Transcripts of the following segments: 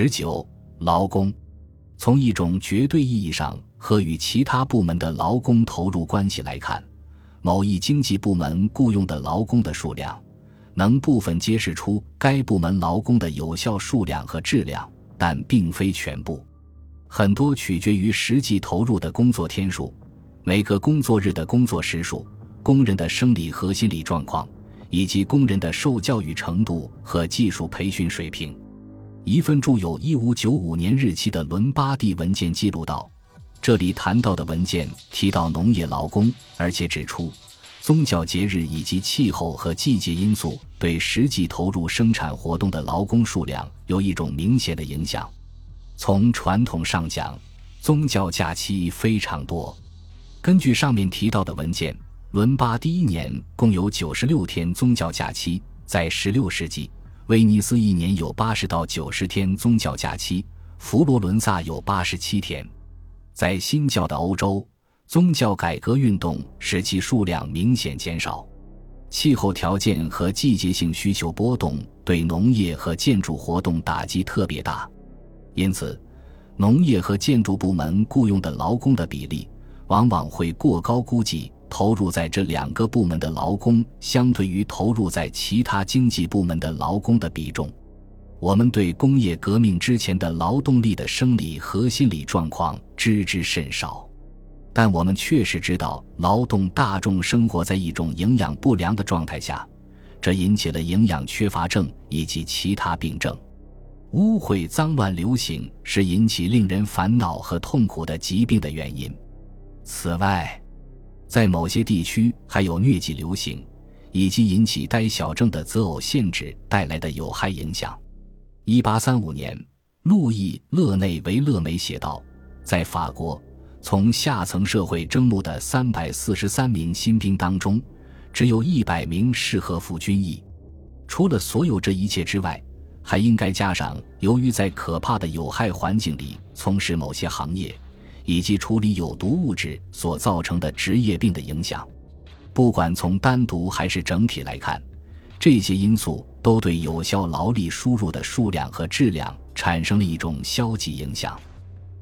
十九，劳工，从一种绝对意义上和与其他部门的劳工投入关系来看，某一经济部门雇佣的劳工的数量，能部分揭示出该部门劳工的有效数量和质量，但并非全部。很多取决于实际投入的工作天数、每个工作日的工作时数、工人的生理和心理状况，以及工人的受教育程度和技术培训水平。一份著有一五九五年日期的伦巴第文件记录到，这里谈到的文件提到农业劳工，而且指出，宗教节日以及气候和季节因素对实际投入生产活动的劳工数量有一种明显的影响。从传统上讲，宗教假期非常多。根据上面提到的文件，伦巴第一年共有九十六天宗教假期，在十六世纪。威尼斯一年有八十到九十天宗教假期，佛罗伦萨有八十七天。在新教的欧洲，宗教改革运动使其数量明显减少。气候条件和季节性需求波动对农业和建筑活动打击特别大，因此，农业和建筑部门雇佣的劳工的比例往往会过高估计。投入在这两个部门的劳工，相对于投入在其他经济部门的劳工的比重，我们对工业革命之前的劳动力的生理和心理状况知之甚少，但我们确实知道，劳动大众生活在一种营养不良的状态下，这引起了营养缺乏症以及其他病症。污秽脏乱流行是引起令人烦恼和痛苦的疾病的原因。此外，在某些地区还有疟疾流行，以及引起呆小症的择偶限制带来的有害影响。一八三五年，路易·勒内维勒梅写道：“在法国，从下层社会征募的三百四十三名新兵当中，只有一百名适合服军役。除了所有这一切之外，还应该加上由于在可怕的有害环境里从事某些行业。”以及处理有毒物质所造成的职业病的影响，不管从单独还是整体来看，这些因素都对有效劳力输入的数量和质量产生了一种消极影响。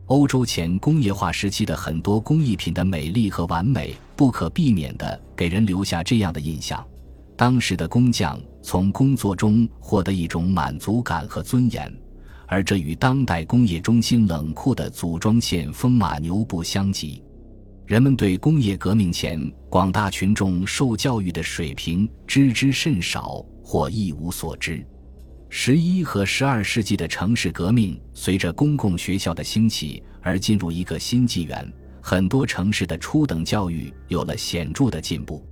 欧洲前工业化时期的很多工艺品的美丽和完美，不可避免地给人留下这样的印象：当时的工匠从工作中获得一种满足感和尊严。而这与当代工业中心冷酷的组装线风马牛不相及。人们对工业革命前广大群众受教育的水平知之甚少或一无所知。十一和十二世纪的城市革命随着公共学校的兴起而进入一个新纪元，很多城市的初等教育有了显著的进步。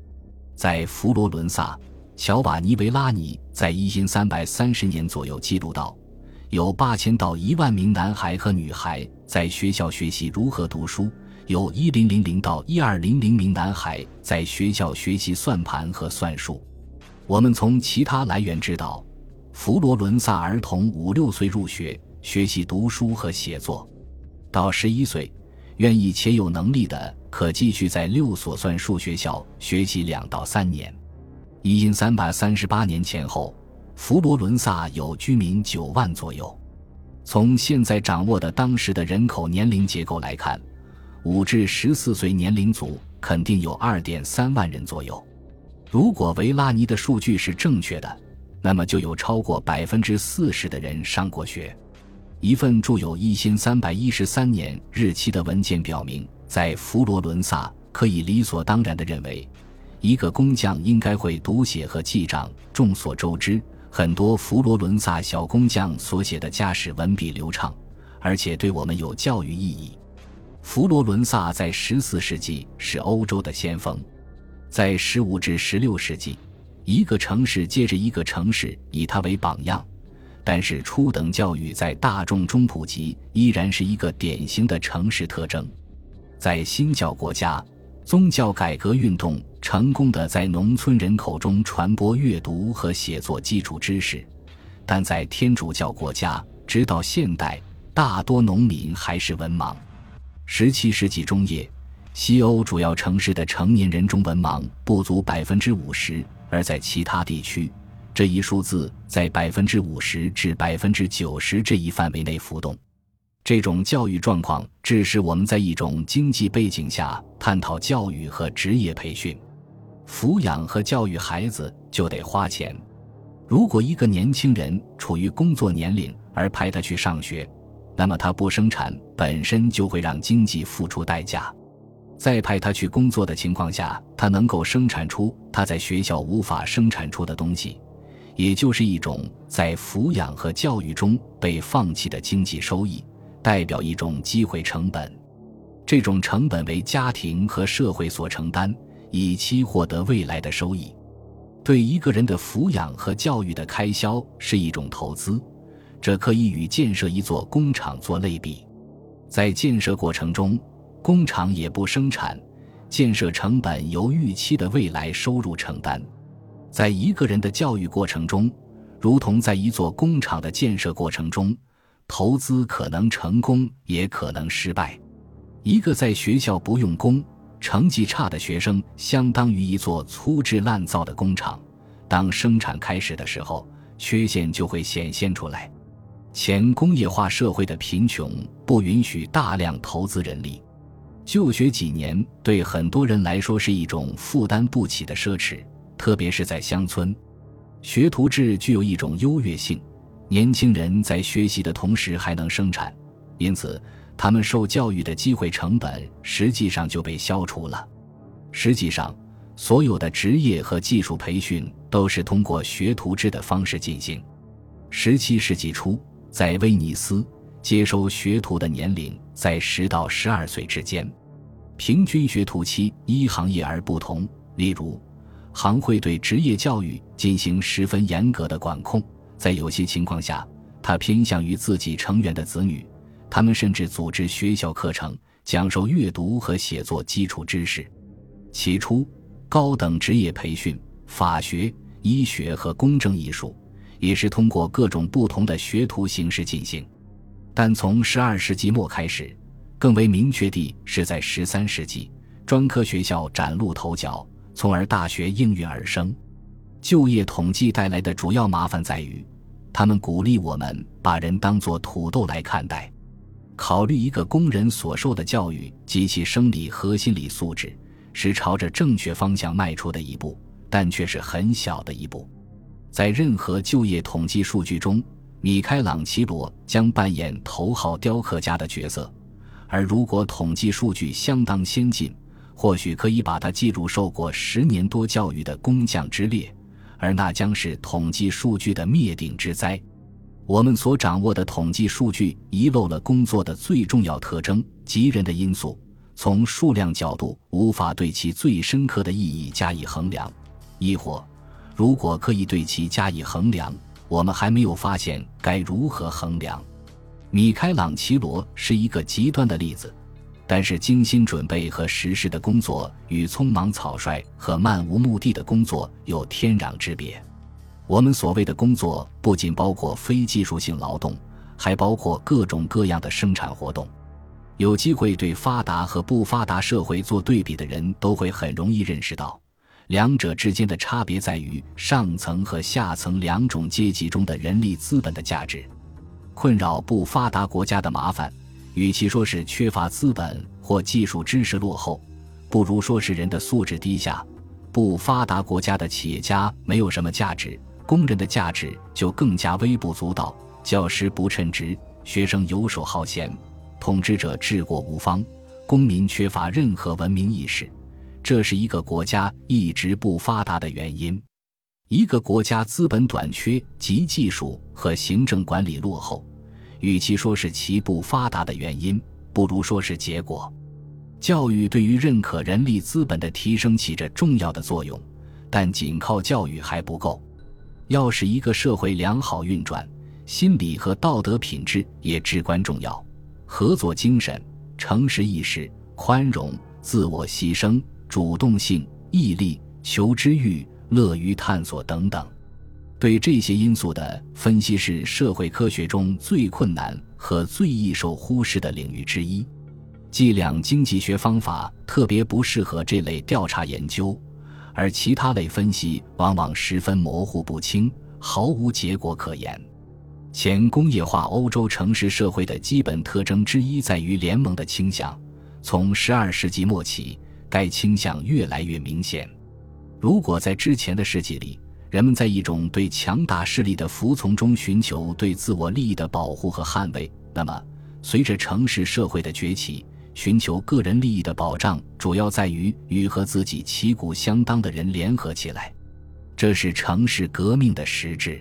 在佛罗伦萨，乔瓦尼维拉尼在一千三百三十年左右记录到。有八千到一万名男孩和女孩在学校学习如何读书，有一零零零到一二零零名男孩在学校学习算盘和算术。我们从其他来源知道，佛罗伦萨儿童五六岁入学学习读书和写作，到十一岁，愿意且有能力的可继续在六所算术学校学习两到三年。一因三百三十八年前后。佛罗伦萨有居民九万左右。从现在掌握的当时的人口年龄结构来看，五至十四岁年龄组肯定有二点三万人左右。如果维拉尼的数据是正确的，那么就有超过百分之四十的人上过学。一份著有一千三百一十三年日期的文件表明，在佛罗伦萨可以理所当然地认为，一个工匠应该会读写和记账。众所周知。很多佛罗伦萨小工匠所写的家史文笔流畅，而且对我们有教育意义。佛罗伦萨在十四世纪是欧洲的先锋，在十五至十六世纪，一个城市接着一个城市以它为榜样。但是初等教育在大众中普及依然是一个典型的城市特征。在新教国家。宗教改革运动成功的在农村人口中传播阅读和写作基础知识，但在天主教国家，直到现代，大多农民还是文盲。十七世纪中叶，西欧主要城市的成年人中文盲不足百分之五十，而在其他地区，这一数字在百分之五十至百分之九十这一范围内浮动。这种教育状况致使我们在一种经济背景下探讨教育和职业培训。抚养和教育孩子就得花钱。如果一个年轻人处于工作年龄而派他去上学，那么他不生产本身就会让经济付出代价。在派他去工作的情况下，他能够生产出他在学校无法生产出的东西，也就是一种在抚养和教育中被放弃的经济收益，代表一种机会成本。这种成本为家庭和社会所承担，以期获得未来的收益。对一个人的抚养和教育的开销是一种投资，这可以与建设一座工厂做类比。在建设过程中，工厂也不生产，建设成本由预期的未来收入承担。在一个人的教育过程中，如同在一座工厂的建设过程中，投资可能成功，也可能失败。一个在学校不用功、成绩差的学生，相当于一座粗制滥造的工厂。当生产开始的时候，缺陷就会显现出来。前工业化社会的贫穷不允许大量投资人力。就学几年对很多人来说是一种负担不起的奢侈，特别是在乡村。学徒制具有一种优越性，年轻人在学习的同时还能生产，因此他们受教育的机会成本实际上就被消除了。实际上，所有的职业和技术培训都是通过学徒制的方式进行。十七世纪初，在威尼斯。接收学徒的年龄在十到十二岁之间，平均学徒期依行业而不同。例如，行会对职业教育进行十分严格的管控，在有些情况下，他偏向于自己成员的子女。他们甚至组织学校课程，讲授阅读和写作基础知识。起初，高等职业培训、法学、医学和公证艺术也是通过各种不同的学徒形式进行。但从十二世纪末开始，更为明确地是在十三世纪，专科学校崭露头角，从而大学应运而生。就业统计带来的主要麻烦在于，他们鼓励我们把人当作土豆来看待。考虑一个工人所受的教育及其生理和心理素质，是朝着正确方向迈出的一步，但却是很小的一步。在任何就业统计数据中。米开朗基罗将扮演头号雕刻家的角色，而如果统计数据相当先进，或许可以把他记入受过十年多教育的工匠之列，而那将是统计数据的灭顶之灾。我们所掌握的统计数据遗漏了工作的最重要特征及人的因素，从数量角度无法对其最深刻的意义加以衡量，亦或，如果可以对其加以衡量。我们还没有发现该如何衡量。米开朗奇罗是一个极端的例子，但是精心准备和实施的工作与匆忙草率和漫无目的的工作有天壤之别。我们所谓的工作不仅包括非技术性劳动，还包括各种各样的生产活动。有机会对发达和不发达社会做对比的人都会很容易认识到。两者之间的差别在于上层和下层两种阶级中的人力资本的价值。困扰不发达国家的麻烦，与其说是缺乏资本或技术知识落后，不如说是人的素质低下。不发达国家的企业家没有什么价值，工人的价值就更加微不足道。教师不称职，学生游手好闲，统治者治国无方，公民缺乏任何文明意识。这是一个国家一直不发达的原因。一个国家资本短缺及技术和行政管理落后，与其说是其不发达的原因，不如说是结果。教育对于认可人力资本的提升起着重要的作用，但仅靠教育还不够。要使一个社会良好运转，心理和道德品质也至关重要。合作精神、诚实意识、宽容、自我牺牲。主动性、毅力、求知欲、乐于探索等等，对这些因素的分析是社会科学中最困难和最易受忽视的领域之一。计量经济学方法特别不适合这类调查研究，而其他类分析往往十分模糊不清，毫无结果可言。前工业化欧洲城市社会的基本特征之一在于联盟的倾向。从十二世纪末起，该倾向越来越明显。如果在之前的世纪里，人们在一种对强大势力的服从中寻求对自我利益的保护和捍卫，那么随着城市社会的崛起，寻求个人利益的保障主要在于与和自己旗鼓相当的人联合起来。这是城市革命的实质。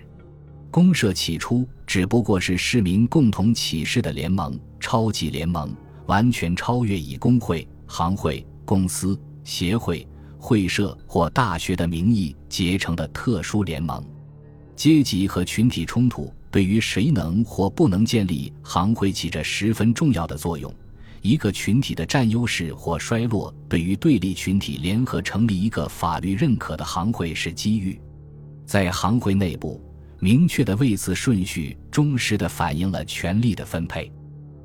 公社起初只不过是市民共同起事的联盟、超级联盟，完全超越以工会、行会、公司、协会、会社或大学的名义结成的特殊联盟。阶级和群体冲突对于谁能或不能建立行会起着十分重要的作用。一个群体的占优势或衰落对于对立群体联合成立一个法律认可的行会是机遇。在行会内部。明确的位次顺序忠实地反映了权力的分配。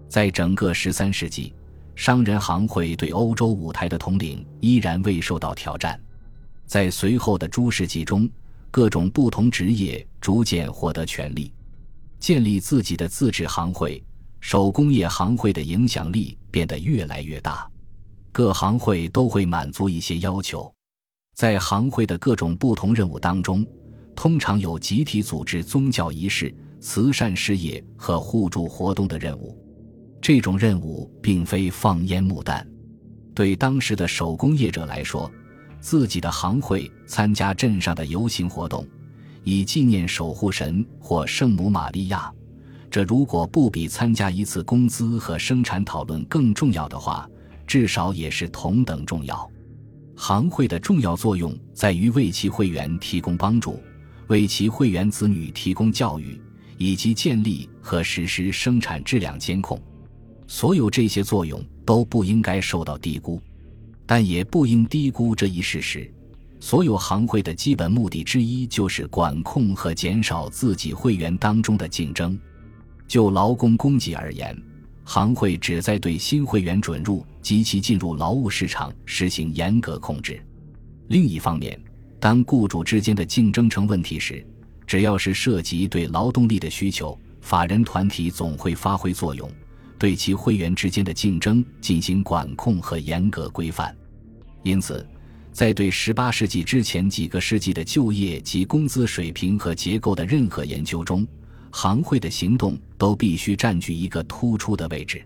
在整个十三世纪，商人行会对欧洲舞台的统领依然未受到挑战。在随后的诸世纪中，各种不同职业逐渐获得权利，建立自己的自治行会。手工业行会的影响力变得越来越大。各行会都会满足一些要求，在行会的各种不同任务当中。通常有集体组织宗教仪式、慈善事业和互助活动的任务。这种任务并非放烟幕弹。对当时的手工业者来说，自己的行会参加镇上的游行活动，以纪念守护神或圣母玛利亚，这如果不比参加一次工资和生产讨论更重要的话，至少也是同等重要。行会的重要作用在于为其会员提供帮助。为其会员子女提供教育，以及建立和实施生产质量监控，所有这些作用都不应该受到低估，但也不应低估这一事实：所有行会的基本目的之一就是管控和减少自己会员当中的竞争。就劳工供给而言，行会旨在对新会员准入及其进入劳务市场实行严格控制。另一方面，当雇主之间的竞争成问题时，只要是涉及对劳动力的需求，法人团体总会发挥作用，对其会员之间的竞争进行管控和严格规范。因此，在对18世纪之前几个世纪的就业及工资水平和结构的任何研究中，行会的行动都必须占据一个突出的位置。